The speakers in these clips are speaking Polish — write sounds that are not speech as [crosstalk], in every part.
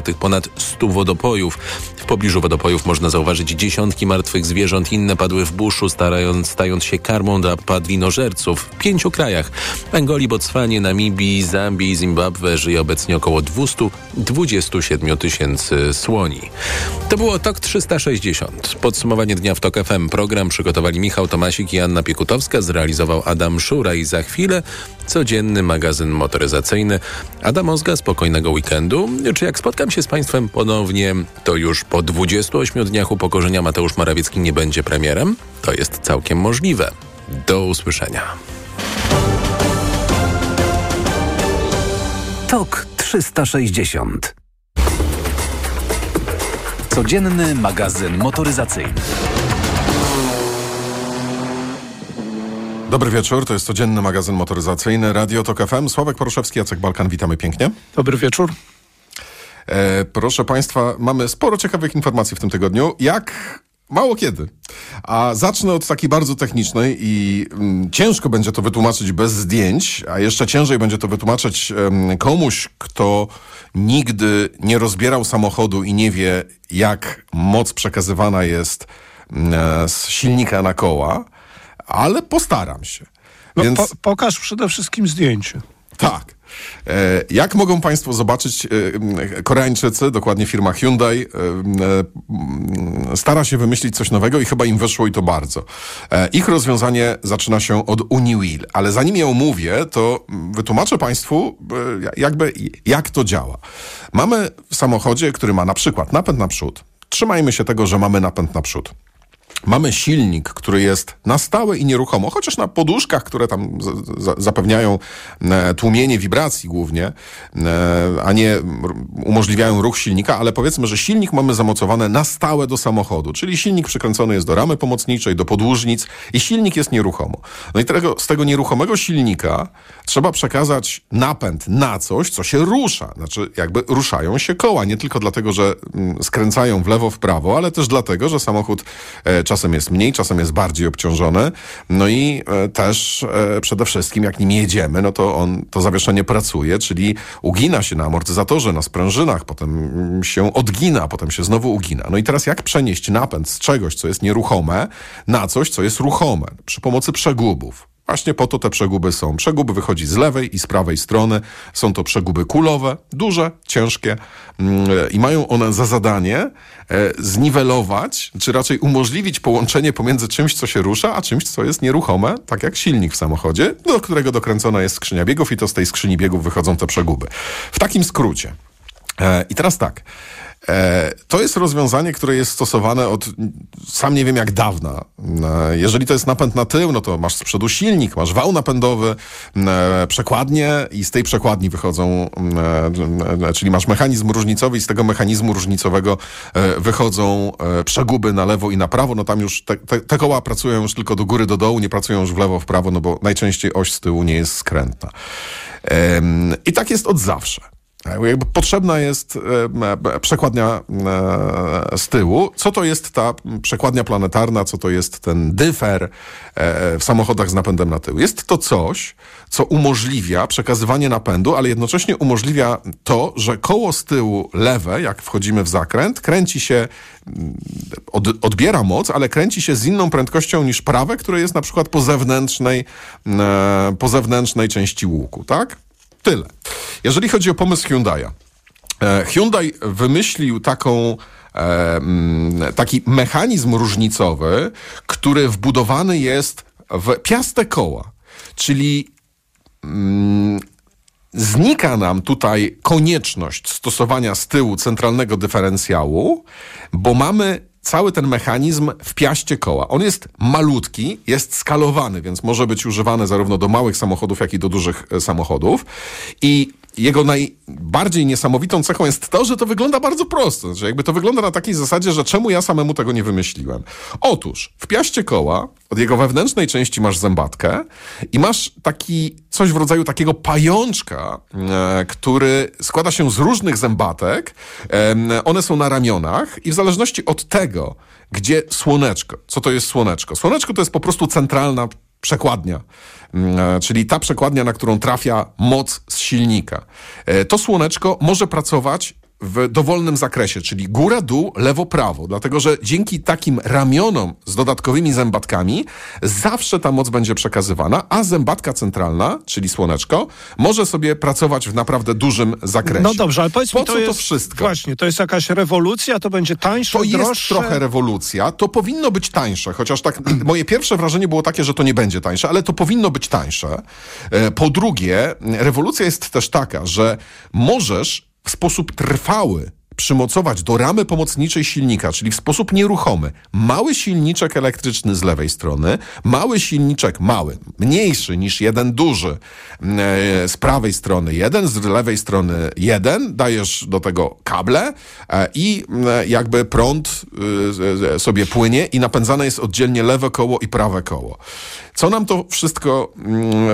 tych ponad 100 wodopojów. W pobliżu wodopojów można zauważyć dziesiątki martwych zwierząt. Inne padły w buszu, starając, stając się karmą dla padlinożerców. W pięciu krajach Angolii, Botswanie, Namibii, Zambii i Zimbabwe żyje obecnie około 227 tysięcy słoni. To było TOK 360. Podsumowanie dnia w TOK FM. Program przygotowali Michał Tomasik i Anna Piekutowska. Zrealizował Adam Szura i za chwilę codzienny magazyn motoryzacyjny. Adam Ozga, spokojnego weekendu. Czy jak spotkam się z Państwem ponownie, to już po 28 dniach upokorzenia Mateusz Morawiecki nie będzie premierem? To jest całkiem możliwe. Do usłyszenia. TOK 360 Codzienny magazyn motoryzacyjny. Dobry wieczór, to jest codzienny magazyn motoryzacyjny Radio Tok FM. Sławek Poruszewski, Jacek Balkan, witamy pięknie. Dobry wieczór. E, proszę Państwa, mamy sporo ciekawych informacji w tym tygodniu. Jak Mało kiedy. A zacznę od takiej bardzo technicznej i mm, ciężko będzie to wytłumaczyć bez zdjęć, a jeszcze ciężej będzie to wytłumaczyć um, komuś, kto nigdy nie rozbierał samochodu i nie wie, jak moc przekazywana jest um, z silnika na koła, ale postaram się. No, Więc... po, pokaż przede wszystkim zdjęcie. Tak. E, jak mogą Państwo zobaczyć, e, Koreańczycy, dokładnie firma Hyundai, e, stara się wymyślić coś nowego i chyba im wyszło i to bardzo. Ich rozwiązanie zaczyna się od UniWheel, ale zanim je omówię, to wytłumaczę Państwu jakby jak to działa. Mamy w samochodzie, który ma na przykład napęd naprzód. Trzymajmy się tego, że mamy napęd naprzód. Mamy silnik, który jest na stałe i nieruchomo, chociaż na poduszkach, które tam zapewniają e, tłumienie wibracji głównie, e, a nie umożliwiają ruch silnika, ale powiedzmy, że silnik mamy zamocowane na stałe do samochodu, czyli silnik przykręcony jest do ramy pomocniczej, do podłużnic i silnik jest nieruchomo. No i tego, z tego nieruchomego silnika trzeba przekazać napęd na coś, co się rusza. Znaczy, jakby ruszają się koła, nie tylko dlatego, że mm, skręcają w lewo, w prawo, ale też dlatego, że samochód e, czasem jest mniej, czasem jest bardziej obciążony. No i e, też e, przede wszystkim, jak nim jedziemy, no to on, to zawieszenie pracuje, czyli ugina się na amortyzatorze, na sprężynach, potem się odgina, potem się znowu ugina. No i teraz jak przenieść napęd z czegoś, co jest nieruchome, na coś, co jest ruchome? Przy pomocy przegubów. Właśnie po to te przeguby są. Przegub wychodzi z lewej i z prawej strony. Są to przeguby kulowe, duże, ciężkie mm, i mają one za zadanie e, zniwelować, czy raczej umożliwić połączenie pomiędzy czymś, co się rusza, a czymś, co jest nieruchome, tak jak silnik w samochodzie, do którego dokręcona jest skrzynia biegów i to z tej skrzyni biegów wychodzą te przeguby. W takim skrócie. E, I teraz tak. E, to jest rozwiązanie, które jest stosowane od sam nie wiem jak dawna. E, jeżeli to jest napęd na tył, no to masz z przodu silnik, masz wał napędowy, e, przekładnie i z tej przekładni wychodzą, czyli masz mechanizm różnicowy i z tego mechanizmu różnicowego wychodzą przeguby na lewo i na prawo. No tam już te, te, te koła pracują już tylko do góry, do dołu, nie pracują już w lewo, w prawo, no bo najczęściej oś z tyłu nie jest skrętna. I tak jest od zawsze. Tak, jakby potrzebna jest e, przekładnia e, z tyłu. Co to jest ta przekładnia planetarna, co to jest ten dyfer e, w samochodach z napędem na tył? Jest to coś, co umożliwia przekazywanie napędu, ale jednocześnie umożliwia to, że koło z tyłu lewe, jak wchodzimy w zakręt, kręci się, od, odbiera moc, ale kręci się z inną prędkością niż prawe, które jest na przykład po zewnętrznej, po zewnętrznej części łuku, tak? Tyle. Jeżeli chodzi o pomysł Hyundai'a. E, Hyundai wymyślił taką e, mm, taki mechanizm różnicowy, który wbudowany jest w piaste koła. Czyli mm, znika nam tutaj konieczność stosowania z tyłu centralnego dyferencjału, bo mamy cały ten mechanizm w piaście koła. On jest malutki, jest skalowany, więc może być używany zarówno do małych samochodów, jak i do dużych e, samochodów. I jego najbardziej niesamowitą cechą jest to, że to wygląda bardzo prosto. Że jakby to wygląda na takiej zasadzie, że czemu ja samemu tego nie wymyśliłem. Otóż w piaście koła od jego wewnętrznej części masz zębatkę i masz taki coś w rodzaju takiego pajączka, e, który składa się z różnych zębatek. E, one są na ramionach i w zależności od tego, gdzie słoneczko, co to jest słoneczko? Słoneczko to jest po prostu centralna przekładnia, mm, e, czyli ta przekładnia, na którą trafia moc z silnika. E, to słoneczko może pracować w dowolnym zakresie, czyli góra, dół, lewo, prawo. Dlatego, że dzięki takim ramionom z dodatkowymi zębatkami zawsze ta moc będzie przekazywana, a zębatka centralna, czyli słoneczko, może sobie pracować w naprawdę dużym zakresie. No dobrze, ale powiedz po mi, to co jest, to wszystko? Właśnie, to jest jakaś rewolucja, to będzie tańsze, To jest droższe? trochę rewolucja, to powinno być tańsze, chociaż tak [clears throat] moje pierwsze wrażenie było takie, że to nie będzie tańsze, ale to powinno być tańsze. E, Po drugie, rewolucja jest też taka, że możesz w sposób trwały przymocować do ramy pomocniczej silnika, czyli w sposób nieruchomy, mały silniczek elektryczny z lewej strony, mały silniczek mały, mniejszy niż jeden duży e, z prawej strony, jeden z lewej strony jeden, dajesz do tego kable e, i e, jakby prąd sobie płynie i napędzane jest oddzielnie lewe koło i prawe koło. Co nam to wszystko mm,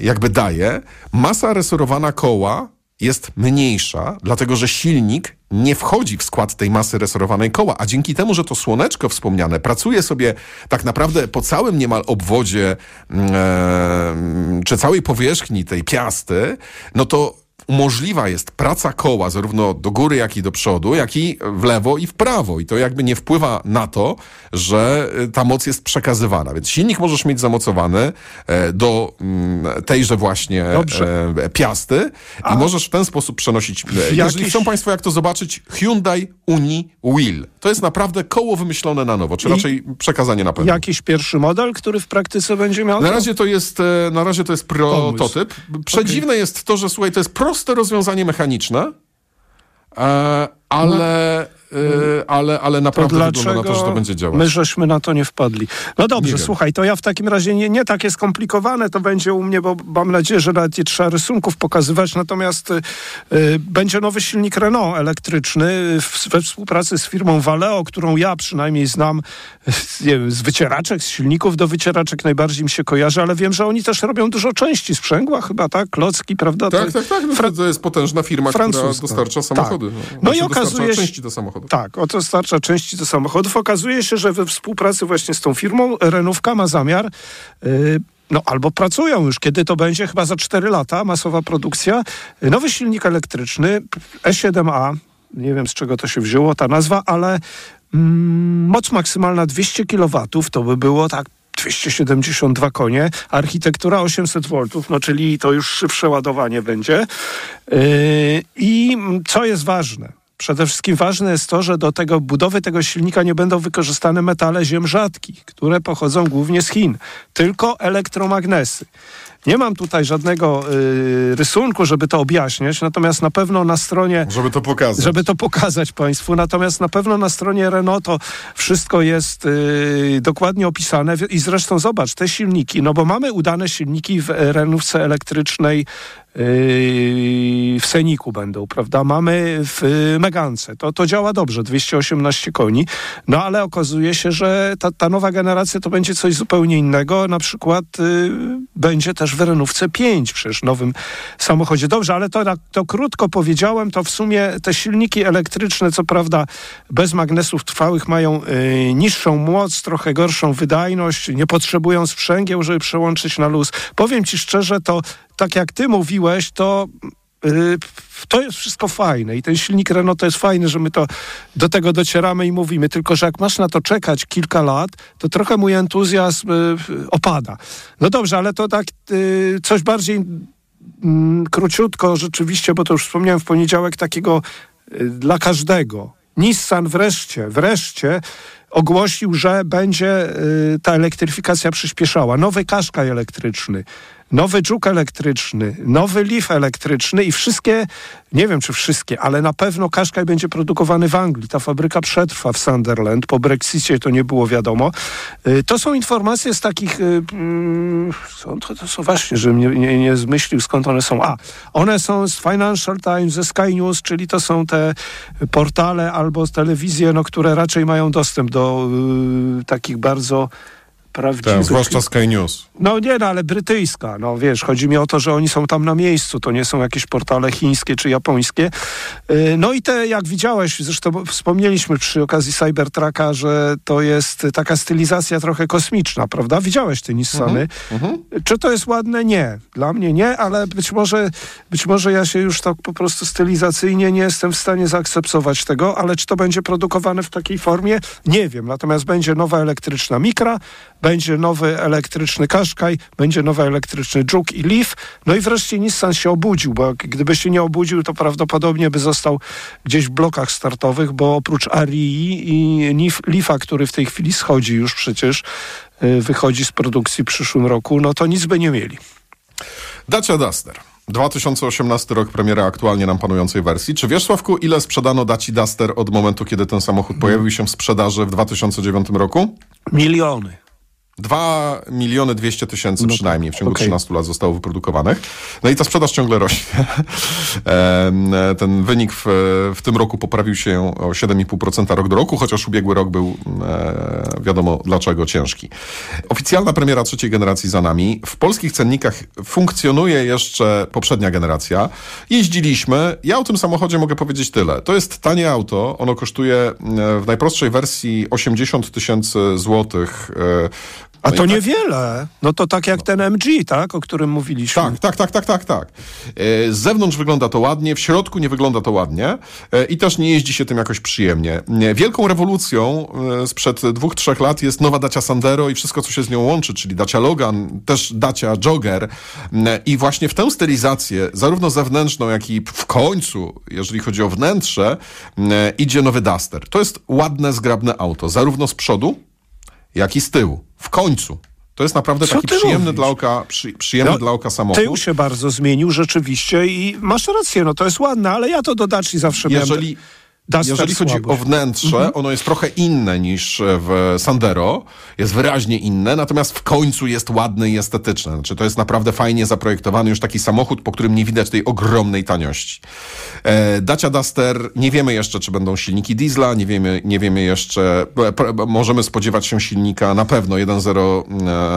jakby daje? Masa resorowana koła jest mniejsza, dlatego że silnik nie wchodzi w skład tej masy resorowanej koła, a dzięki temu, że to słoneczko wspomniane pracuje sobie tak naprawdę po całym niemal obwodzie e, czy całej powierzchni tej piasty, no to umożliwa jest praca koła zarówno do góry, jak i do przodu, jak i w lewo i w prawo. I to jakby nie wpływa na to, że y, ta moc jest przekazywana. Więc silnik możesz mieć zamocowany e, do mm, tejże właśnie Dobrze. e, piasty i możesz w ten sposób przenosić. e, Jeżeli jakiś- chcą Państwo jak to zobaczyć, Hyundai Uni Wheel. To jest naprawdę koło wymyślone na nowo, czy I- raczej przekazanie na pewno. Jakiś pierwszy model, który w praktyce będzie miał? Na razie to jest, e, na razie to jest prototyp. Przedziwne jest to, że słuchaj, to jest proste rozwiązanie mechaniczne, e, ale, e, ale, ale To naprawdę wygląda na to, że to będzie działać. my żeśmy na to nie wpadli? No dobrze, słuchaj, to ja w takim razie nie, nie takie skomplikowane to będzie u mnie, bo mam nadzieję, że nawet nie trzeba rysunków pokazywać, natomiast y, y, będzie nowy silnik Renault elektryczny y, w, we współpracy z firmą Valeo, którą ja przynajmniej znam wiem, z wycieraczek, z silników do wycieraczek najbardziej mi się kojarzy, ale wiem, że oni też robią dużo części sprzęgła chyba, tak? Klocki, prawda? Tak, To- tak, tak. No, Fra- to jest potężna firma, która dostarcza samochody. Tak. No i Znaczy, okazuje się- części do samochodu. Tak, dostarcza części do samochodów. Okazuje się, że we współpracy właśnie z tą firmą Renówka ma zamiar. Yy, no albo pracują już, kiedy to będzie, chyba za 4 lata, masowa produkcja. Nowy silnik elektryczny E7A, nie wiem z czego to się wzięło, ta nazwa, ale mm, moc maksymalna 200 kW, to by było tak 272 konie, architektura 800 V, no czyli to już szybsze ładowanie będzie. Yy, I co jest ważne? Przede wszystkim ważne jest to, że do tego budowy tego silnika nie będą wykorzystane metale ziem rzadkich, które pochodzą głównie z Chin, tylko elektromagnesy. Nie mam tutaj żadnego y, rysunku, żeby to objaśniać, natomiast na pewno na stronie Żeby to pokazać. żeby to pokazać Państwu. Natomiast na pewno na stronie Renault to wszystko jest y, dokładnie opisane i zresztą zobacz, te silniki, no bo mamy udane silniki w Renówce elektrycznej w Seniku będą, prawda? Mamy w Megance. To, to działa dobrze, 218 koni. No ale okazuje się, że ta, ta nowa generacja to będzie coś zupełnie innego. Na przykład y, będzie też w Renówce 5 przecież nowym samochodzie. Dobrze, ale to, to krótko powiedziałem, to w sumie te silniki elektryczne, co prawda bez magnesów trwałych mają y, niższą moc, trochę gorszą wydajność, nie potrzebują sprzęgieł, żeby przełączyć na luz. Powiem ci szczerze, to tak jak ty mówiłeś, to y, to jest wszystko fajne i ten silnik Renault to jest fajne, że my to do tego docieramy i mówimy, tylko że jak masz na to czekać kilka lat, to trochę mój entuzjazm y, opada. No dobrze, ale to tak y, coś bardziej mm, króciutko rzeczywiście, bo to już wspomniałem w poniedziałek, takiego dla każdego. Nissan wreszcie, wreszcie ogłosił, że będzie ta elektryfikacja przyspieszała. Nowy Qashqai elektryczny, nowy Juke elektryczny, nowy Leaf elektryczny i wszystkie, nie wiem czy wszystkie, ale na pewno Qashqai będzie produkowany w Anglii. Ta fabryka przetrwa w Sunderland. Po Brexicie to nie było wiadomo. Y, To są informacje z takich, y, mm, są, to, są właśnie, nie, nie, nie zmyślił skąd one są. A, one są z Financial Times, ze Sky News, czyli to są te portale albo telewizje, no, które raczej mają dostęp do y, takich bardzo prawdziwych... Tak, zwłaszcza Sky News. No nie, no ale brytyjska. No wiesz, chodzi mi o to, że oni są tam na miejscu. To nie są jakieś portale chińskie czy japońskie. Y, No i te, jak widziałeś, zresztą wspomnieliśmy przy okazji Cybertrucka, że to jest taka stylizacja trochę kosmiczna, prawda? Widziałeś te Nissany. Czy to jest ładne? Nie. Dla mnie nie, ale być może, być może ja się już tak po prostu stylizacyjnie nie jestem w stanie zaakceptować tego, ale czy to będzie produkowane w takiej formie? Nie wiem. Natomiast będzie nowa elektryczna Mikra, będzie nowy elektryczny Qashqai, będzie nowy elektryczny Juke i Leaf. No i wreszcie Nissan się obudził, bo gdyby się nie obudził, to prawdopodobnie by został gdzieś w blokach startowych, bo oprócz Arii i Leafa, który w tej chwili schodzi już przecież, y, wychodzi z produkcji w przyszłym roku, no to nic by nie mieli. Dacia Duster. 2018 rok premiera aktualnie nam panującej wersji. Czy wiesz, Sławku, ile sprzedano Daci Duster od momentu, kiedy ten samochód pojawił się w sprzedaży w 2009 roku? Miliony. 2 miliony 200 tysięcy przynajmniej w ciągu okej. 13 lat zostało wyprodukowanych. No i ta sprzedaż ciągle rośnie. [laughs] Ten wynik w, w tym roku poprawił się o 7,5% rok do roku, chociaż ubiegły rok był e, wiadomo dlaczego ciężki. Oficjalna premiera trzeciej generacji za nami. W polskich cennikach funkcjonuje jeszcze poprzednia generacja. Jeździliśmy. Ja o tym samochodzie mogę powiedzieć tyle. To jest tanie auto. Ono kosztuje e, w najprostszej wersji 80 tysięcy złotych. A no to tak- niewiele. No to tak jak ten MG, tak? O którym mówiliśmy. tak, tak, tak, tak, tak, tak. E, Z zewnątrz wygląda to ładnie, w środku nie wygląda to ładnie e, i też nie jeździ się tym jakoś przyjemnie. E, Wielką rewolucją sprzed dwóch, trzech lat jest nowa Dacia Sandero i wszystko, co się z nią łączy, czyli Dacia Logan, też Dacia Jogger i właśnie w tę stylizację, zarówno zewnętrzną, jak i w końcu, jeżeli chodzi o wnętrze, idzie nowy Duster. To jest ładne, zgrabne auto, zarówno z przodu, jak i z tyłu. W końcu. To jest naprawdę Co taki przyjemny mówisz? dla oka, przy, przyjemny No, dla oka samochód. Tył się bardzo zmienił rzeczywiście i masz rację, no to jest ładne, ale ja to do Daci zawsze Jeżeli, miałem. Duster jeżeli chodzi słabość. o wnętrze, ono jest trochę inne niż w Sandero, jest wyraźnie inne, natomiast w końcu jest ładne i estetyczne. Znaczy, to jest naprawdę fajnie zaprojektowany już taki samochód, po którym nie widać tej ogromnej taniości. E, Dacia Duster, nie wiemy jeszcze, czy będą silniki diesla, nie wiemy, nie wiemy jeszcze, e, pro- możemy spodziewać się silnika na pewno 1.0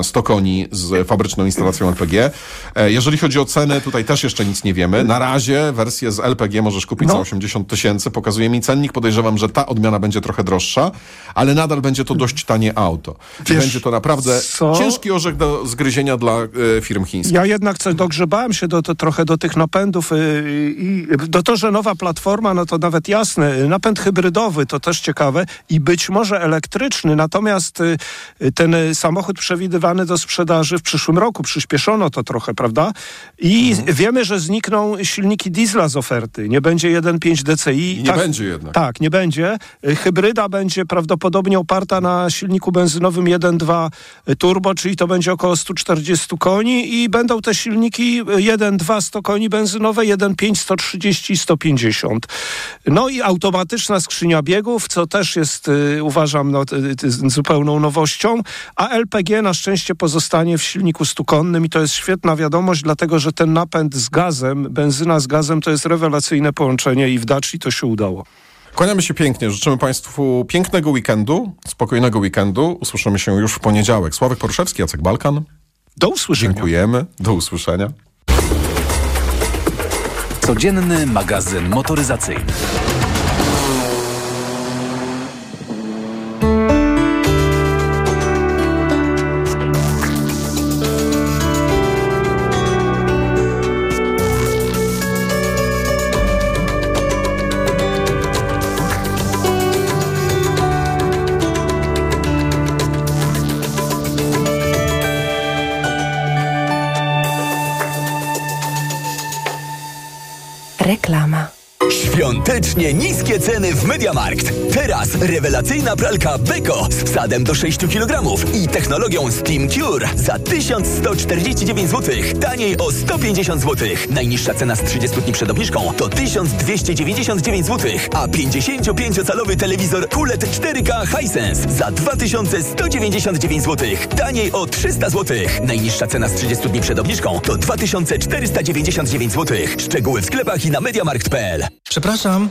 e, 100 koni z fabryczną instalacją LPG. E, Jeżeli chodzi o cenę, tutaj też jeszcze nic nie wiemy. Na razie wersję z LPG możesz kupić No. za 80 tysięcy, pokazuje mi cennik. Podejrzewam, że ta odmiana będzie trochę droższa, ale nadal będzie to dość tanie auto. Wiesz będzie to naprawdę co? ciężki orzech do zgryzienia dla e, firm chińskich. Ja jednak co, dogrzebałem się do, trochę do tych napędów yy, i do to, że nowa platforma, no to nawet jasne, napęd hybrydowy to też ciekawe i być może elektryczny, natomiast yy, ten y, samochód przewidywany do sprzedaży w przyszłym roku, przyspieszono to trochę, prawda? I Mhm. wiemy, że znikną silniki diesla z oferty, nie będzie 1.5 DCI. Nie będzie jednak. Tak, nie będzie. Y, Hybryda będzie prawdopodobnie oparta na silniku benzynowym 1.2 turbo, czyli to będzie około 140 koni i będą te silniki y, 1.2 100 koni benzynowe, 1.5 130 i 150. No i automatyczna skrzynia biegów, co też jest y, uważam no, zupełną nowością, a LPG na szczęście pozostanie w silniku stukonnym i to jest świetna wiadomość, dlatego że ten napęd z gazem, benzyna z gazem to jest rewelacyjne połączenie i w Daci to się udało. Kłaniamy się pięknie. Życzymy Państwu pięknego weekendu, spokojnego weekendu. Usłyszymy się już w poniedziałek. Sławek Poruszewski, Jacek Balkan. Do usłyszenia. Dziękujemy. Do usłyszenia. Codzienny magazyn motoryzacyjny. Świątecznie niskie ceny w Mediamarkt. Teraz rewelacyjna pralka Beko z wsadem do 6 kg i technologią Steam Cure za 1149 zł. Taniej o 150 zł. Najniższa cena z 30 dni przed obniżką to 1299 zł, a 55-calowy telewizor QLED 4K Hisense za 2199 zł. Taniej o 300 zł. Najniższa cena z 30 dni przed obniżką to 2499 zł. Szczegóły w sklepach i na mediamarkt.pl. Przepraszam, Przepraszam,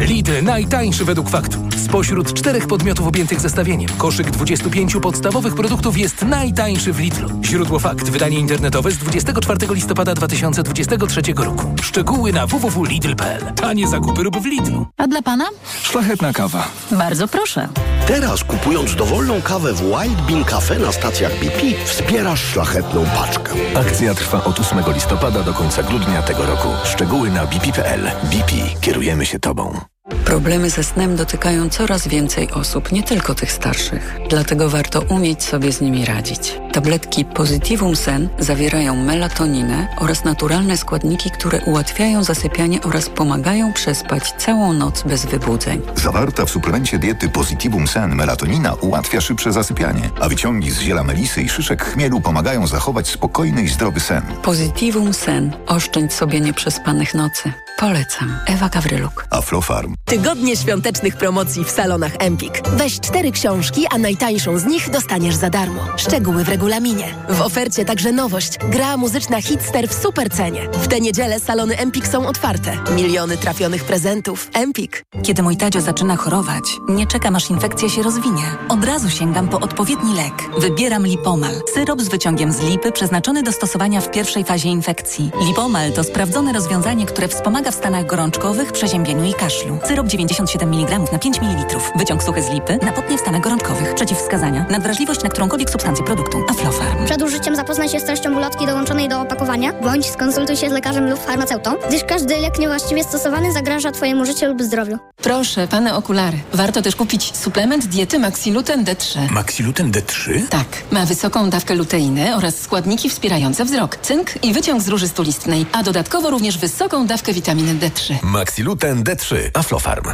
Lidl najtańszy według faktu. Spośród czterech podmiotów objętych zestawieniem, koszyk 25 podstawowych produktów jest najtańszy w Lidlu. Źródło fakt. Wydanie internetowe z 24 listopada 2023 roku. Szczegóły na www.lidl.pl. Tanie zakupy rób w Lidlu. A dla pana? Szlachetna kawa. Bardzo proszę. Teraz kupując dowolną kawę w Wild Bean Cafe na stacjach BP wspierasz szlachetną paczkę. Akcja trwa od 8 listopada do końca grudnia tego roku. Szczegóły na bp.pl. BP. Kierujemy się Tobą. Problemy ze snem dotykają coraz więcej osób, nie tylko tych starszych. Dlatego warto umieć sobie z nimi radzić. Tabletki Positivum Sen zawierają melatoninę oraz naturalne składniki, które ułatwiają zasypianie oraz pomagają przespać całą noc bez wybudzeń. Zawarta w suplemencie diety Positivum Sen melatonina ułatwia szybsze zasypianie, a wyciągi z ziela melisy i szyszek chmielu pomagają zachować spokojny i zdrowy sen. Positivum Sen. Oszczędź sobie nieprzespanych nocy. Polecam. Ewa Gawryluk. Aflofarm. Tygodnie świątecznych promocji w salonach Empik. Weź cztery książki, a najtańszą z nich dostaniesz za darmo. Szczegóły w regulaminie. W ofercie także nowość. Gra muzyczna Hitster w super cenie. W tę niedzielę salony Empik są otwarte. Miliony trafionych prezentów. Empik. Kiedy mój Tadzio zaczyna chorować, nie czekam aż infekcja się rozwinie. Od razu sięgam po odpowiedni lek. Wybieram Lipomal. Syrop z wyciągiem z lipy przeznaczony do stosowania w pierwszej fazie infekcji. Lipomal to sprawdzone rozwiązanie, które wspomaga w stanach gorączkowych, przeziębieniu i kaszlu. Syrop 97 mg na 5 ml. Wyciąg suchy z lipy na potnie w stanach gorączkowych. Przeciwwskazania. Nadwrażliwość na którąkolwiek substancję produktu. Aflofarm. Przed użyciem zapoznaj się z treścią ulotki dołączonej do opakowania, bądź skonsultuj się z lekarzem lub farmaceutą, gdyż każdy lek niewłaściwie stosowany zagraża Twojemu życiu lub zdrowiu. Proszę, pane okulary. Warto też kupić suplement diety Maxiluten D3. Maxiluten D3? Tak, ma wysoką dawkę luteiny oraz składniki wspierające wzrok, cynk i wyciąg z róży stulistnej, a dodatkowo również wysoką dawkę witaminy D3. Maxiluten D3. Aflofarm.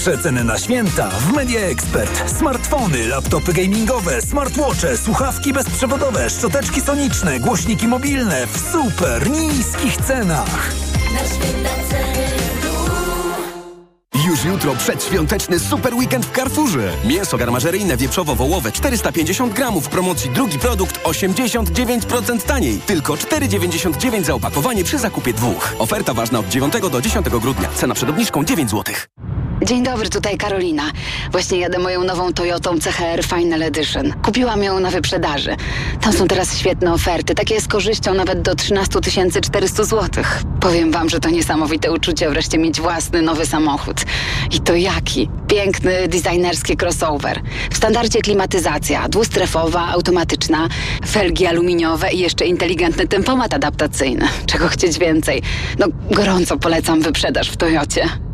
Przeceny na święta w Media Expert. Smartfony, laptopy gamingowe, smartwatche, słuchawki bezprzewodowe, szczoteczki soniczne, głośniki mobilne w super niskich cenach. Jutro przedświąteczny super weekend w Carrefourze. Mięso garmażeryjne wieprzowo-wołowe 450 gramów. Promocji drugi produkt 89% taniej. Tylko 4,99 za opakowanie przy zakupie dwóch. Oferta ważna od 9 do 10 grudnia. Cena przed obniżką 9 zł. Dzień dobry, tutaj Karolina. Właśnie jadę moją nową Toyotą CHR Final Edition. Kupiłam ją na wyprzedaży. Tam są teraz świetne oferty, takie z korzyścią nawet do 13 400 zł. Powiem wam, że to niesamowite uczucie wreszcie mieć własny nowy samochód. I to jaki? Piękny, designerski crossover. W standardzie klimatyzacja, dwustrefowa, automatyczna, felgi aluminiowe i jeszcze inteligentny tempomat adaptacyjny. Czego chcieć więcej? No, gorąco polecam wyprzedaż w Toyocie.